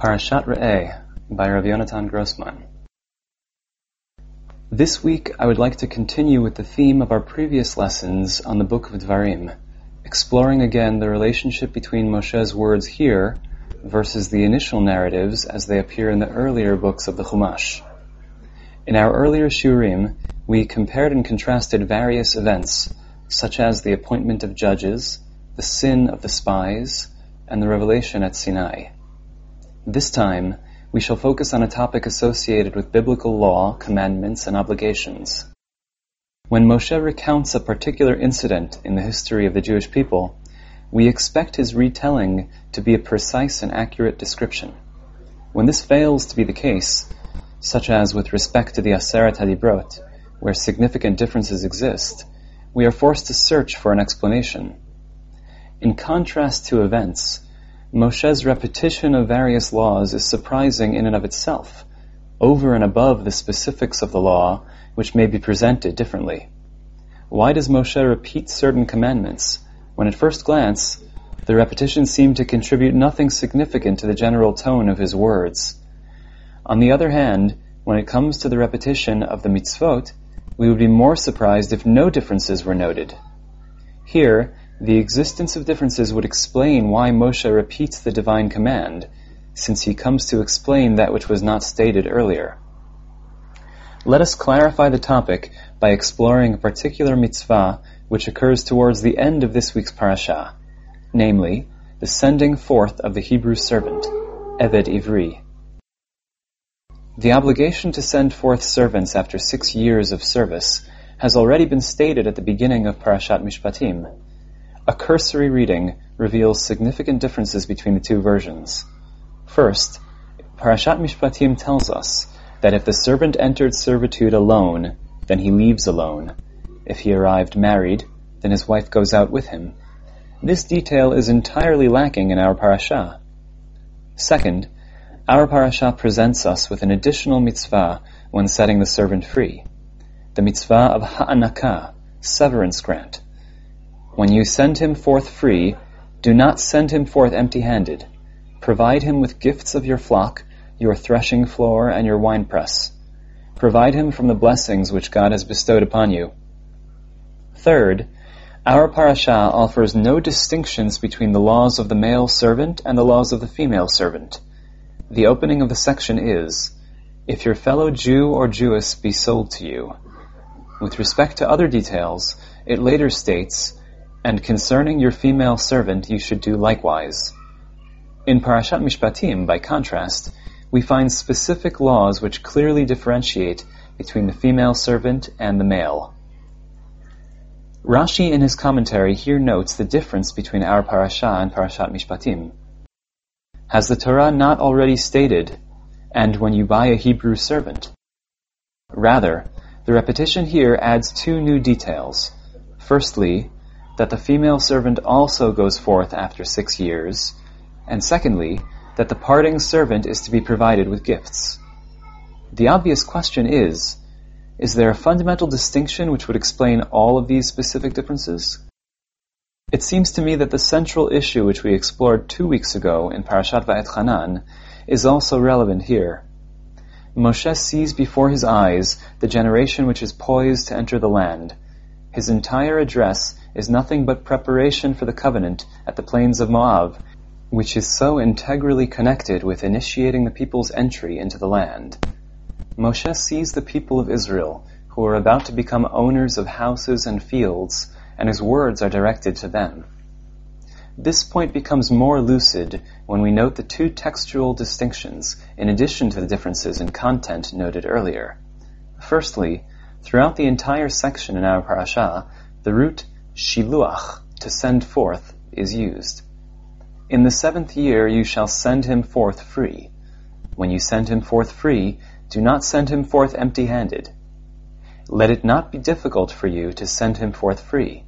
Parashat Re'eh by Rav Yonatan Grossman. This week I would like to continue with the theme of our previous lessons on the Book of Dvarim, exploring again the relationship between Moshe's words here versus the initial narratives as they appear in the earlier books of the Chumash. In our earlier Shiurim, we compared and contrasted various events, such as the appointment of judges, the sin of the spies, and the revelation at Sinai. This time, we shall focus on a topic associated with biblical law, commandments, and obligations. When Moshe recounts a particular incident in the history of the Jewish people, we expect his retelling to be a precise and accurate description. When this fails to be the case, such as with respect to the Aseret Hadibrot, where significant differences exist, we are forced to search for an explanation. In contrast to events, Moshe's repetition of various laws is surprising in and of itself, over and above the specifics of the law, which may be presented differently. Why does Moshe repeat certain commandments, when at first glance, the repetition seemed to contribute nothing significant to the general tone of his words? On the other hand, when it comes to the repetition of the mitzvot, we would be more surprised if no differences were noted. Here, the existence of differences would explain why Moshe repeats the divine command, since he comes to explain that which was not stated earlier. Let us clarify the topic by exploring a particular mitzvah which occurs towards the end of this week's parasha, namely, the sending forth of the Hebrew servant, Eved Ivri. The obligation to send forth servants after six years of service has already been stated at the beginning of Parashat Mishpatim, a cursory reading reveals significant differences between the two versions. First, Parashat Mishpatim tells us that if the servant entered servitude alone, then he leaves alone. If he arrived married, then his wife goes out with him. This detail is entirely lacking in our parasha. Second, our parasha presents us with an additional mitzvah when setting the servant free. The mitzvah of ha'anaka, severance grant. When you send him forth free, do not send him forth empty handed. Provide him with gifts of your flock, your threshing floor, and your winepress. Provide him from the blessings which God has bestowed upon you. Third, our parasha offers no distinctions between the laws of the male servant and the laws of the female servant. The opening of the section is, If your fellow Jew or Jewess be sold to you. With respect to other details, it later states, and concerning your female servant you should do likewise. In Parashat Mishpatim, by contrast, we find specific laws which clearly differentiate between the female servant and the male. Rashi in his commentary here notes the difference between our parasha and Parashat Mishpatim. Has the Torah not already stated, and when you buy a Hebrew servant? Rather, the repetition here adds two new details. Firstly, that the female servant also goes forth after six years, and secondly, that the parting servant is to be provided with gifts. The obvious question is, is there a fundamental distinction which would explain all of these specific differences? It seems to me that the central issue which we explored two weeks ago in Parashat Va'etchanan is also relevant here. Moshe sees before his eyes the generation which is poised to enter the land. His entire address is nothing but preparation for the covenant at the plains of Moab, which is so integrally connected with initiating the people's entry into the land. Moshe sees the people of Israel, who are about to become owners of houses and fields, and his words are directed to them. This point becomes more lucid when we note the two textual distinctions in addition to the differences in content noted earlier. Firstly, throughout the entire section in our parasha, the root shiluach, to send forth, is used. In the seventh year you shall send him forth free. When you send him forth free, do not send him forth empty handed. Let it not be difficult for you to send him forth free.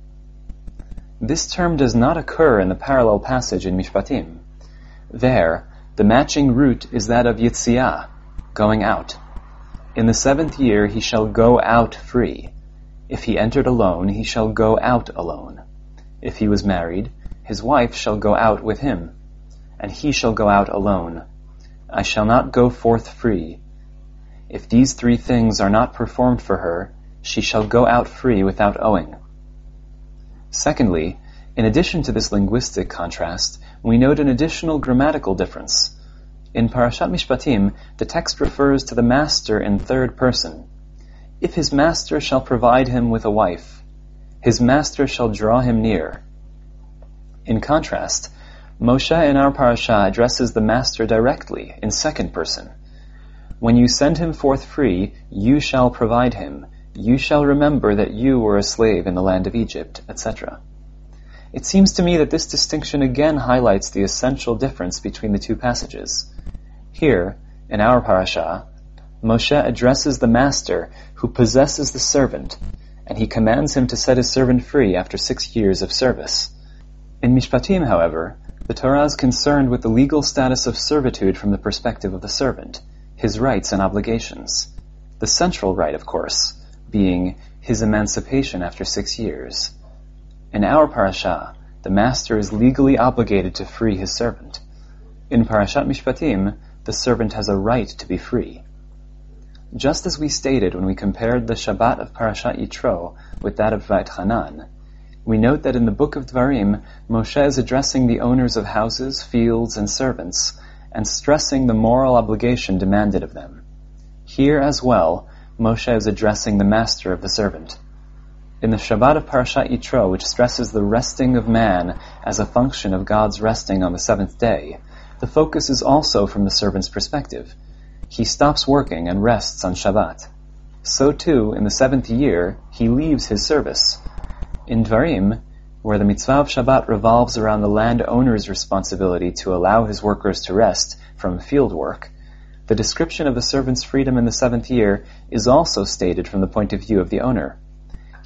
This term does not occur in the parallel passage in Mishpatim. There, the matching root is that of Yitziah, going out. In the seventh year he shall go out free. If he entered alone, he shall go out alone. If he was married, his wife shall go out with him, and he shall go out alone. I shall not go forth free. If these three things are not performed for her, she shall go out free without owing. Secondly, in addition to this linguistic contrast, we note an additional grammatical difference. In Parashat Mishpatim, the text refers to the master in third person. If his master shall provide him with a wife, his master shall draw him near. In contrast, Moshe in our parasha addresses the master directly in second person. When you send him forth free, you shall provide him. You shall remember that you were a slave in the land of Egypt, etc. It seems to me that this distinction again highlights the essential difference between the two passages. Here, in our parasha, Moshe addresses the master who possesses the servant, and he commands him to set his servant free after six years of service. In Mishpatim, however, the Torah is concerned with the legal status of servitude from the perspective of the servant, his rights and obligations. The central right, of course, being his emancipation after six years. In our parasha, the master is legally obligated to free his servant. In Parashat Mishpatim, the servant has a right to be free. Just as we stated when we compared the Shabbat of Parashat Yitro with that of Va'et we note that in the book of Dvarim, Moshe is addressing the owners of houses, fields, and servants, and stressing the moral obligation demanded of them. Here as well, Moshe is addressing the master of the servant. In the Shabbat of Parashat Yitro, which stresses the resting of man as a function of God's resting on the seventh day, the focus is also from the servant's perspective. He stops working and rests on Shabbat. So too, in the seventh year, he leaves his service. In Dvarim, where the mitzvah of Shabbat revolves around the landowner's responsibility to allow his workers to rest from field work, the description of the servant's freedom in the seventh year is also stated from the point of view of the owner.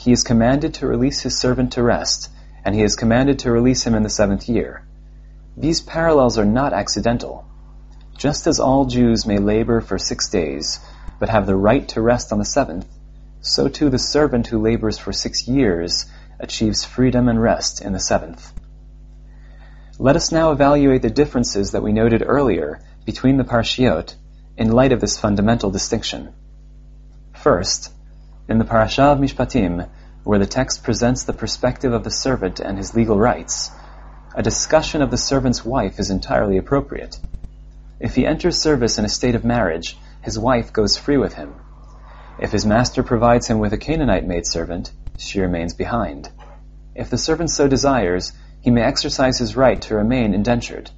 He is commanded to release his servant to rest, and he is commanded to release him in the seventh year. These parallels are not accidental. Just as all Jews may labor for six days, but have the right to rest on the seventh, so too the servant who labors for six years achieves freedom and rest in the seventh. Let us now evaluate the differences that we noted earlier between the parshiot in light of this fundamental distinction. First, in the parasha of Mishpatim, where the text presents the perspective of the servant and his legal rights, a discussion of the servant's wife is entirely appropriate. If he enters service in a state of marriage, his wife goes free with him. If his master provides him with a Canaanite maidservant, she remains behind. If the servant so desires, he may exercise his right to remain indentured.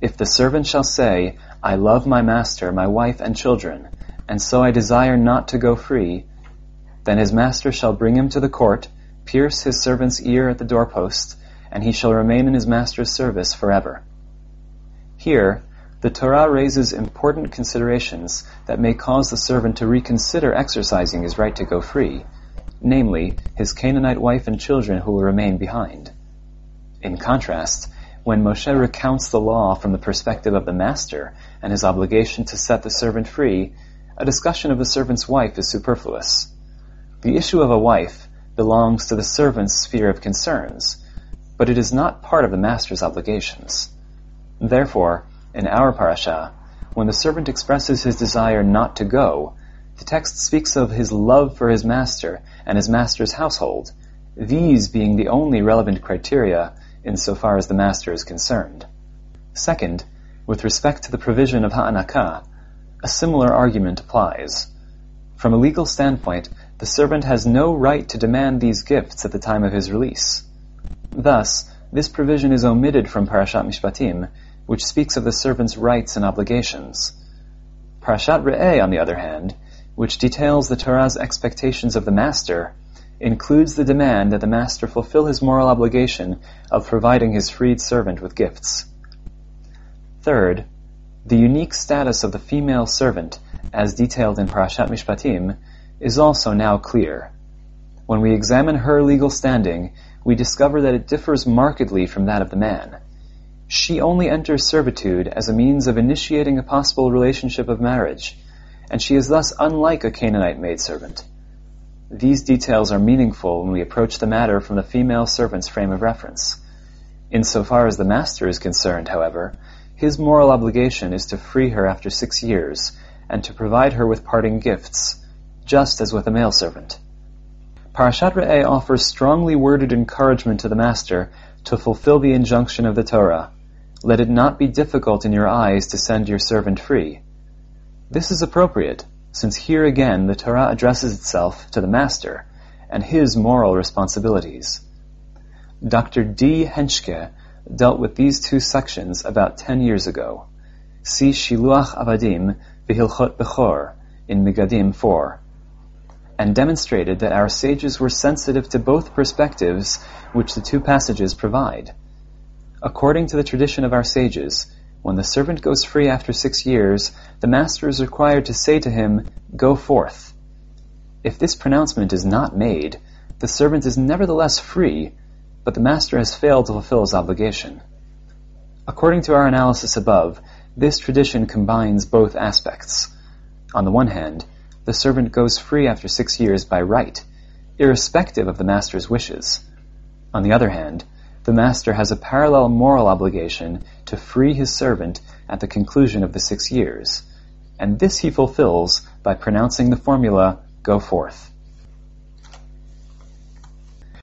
If the servant shall say, I love my master, my wife, and children, and so I desire not to go free, then his master shall bring him to the court, pierce his servant's ear at the doorpost, and he shall remain in his master's service forever. Here, the Torah raises important considerations that may cause the servant to reconsider exercising his right to go free, namely, his Canaanite wife and children who will remain behind. In contrast, when Moshe recounts the law from the perspective of the master and his obligation to set the servant free, a discussion of the servant's wife is superfluous. The issue of a wife belongs to the servant's sphere of concerns, but it is not part of the master's obligations. Therefore, in our parasha, when the servant expresses his desire not to go, the text speaks of his love for his master and his master's household, these being the only relevant criteria insofar as the master is concerned. Second, with respect to the provision of ha'anaka, a similar argument applies. From a legal standpoint, the servant has no right to demand these gifts at the time of his release. Thus, this provision is omitted from Parashat Mishpatim, which speaks of the servant's rights and obligations. Parashat Re'eh, on the other hand, which details the Torah's expectations of the master, includes the demand that the master fulfill his moral obligation of providing his freed servant with gifts. Third, the unique status of the female servant, as detailed in Parashat Mishpatim, is also now clear. When we examine her legal standing, we discover that it differs markedly from that of the man. She only enters servitude as a means of initiating a possible relationship of marriage, and she is thus unlike a Canaanite maidservant. These details are meaningful when we approach the matter from the female servant's frame of reference. Insofar as the master is concerned, however, his moral obligation is to free her after six years and to provide her with parting gifts, just as with a male servant. Parashat Re'eh offers strongly worded encouragement to the master to fulfill the injunction of the Torah. Let it not be difficult in your eyes to send your servant free. This is appropriate, since here again the Torah addresses itself to the master and his moral responsibilities. Dr. D. Henschke dealt with these two sections about ten years ago. See Shiluach Avadim V'Hilchot Bechor in Megadim 4, and demonstrated that our sages were sensitive to both perspectives which the two passages provide. According to the tradition of our sages, when the servant goes free after six years, the master is required to say to him, Go forth. If this pronouncement is not made, the servant is nevertheless free, but the master has failed to fulfill his obligation. According to our analysis above, this tradition combines both aspects. On the one hand, the servant goes free after six years by right, irrespective of the master's wishes. On the other hand, the master has a parallel moral obligation to free his servant at the conclusion of the six years, and this he fulfills by pronouncing the formula, go forth.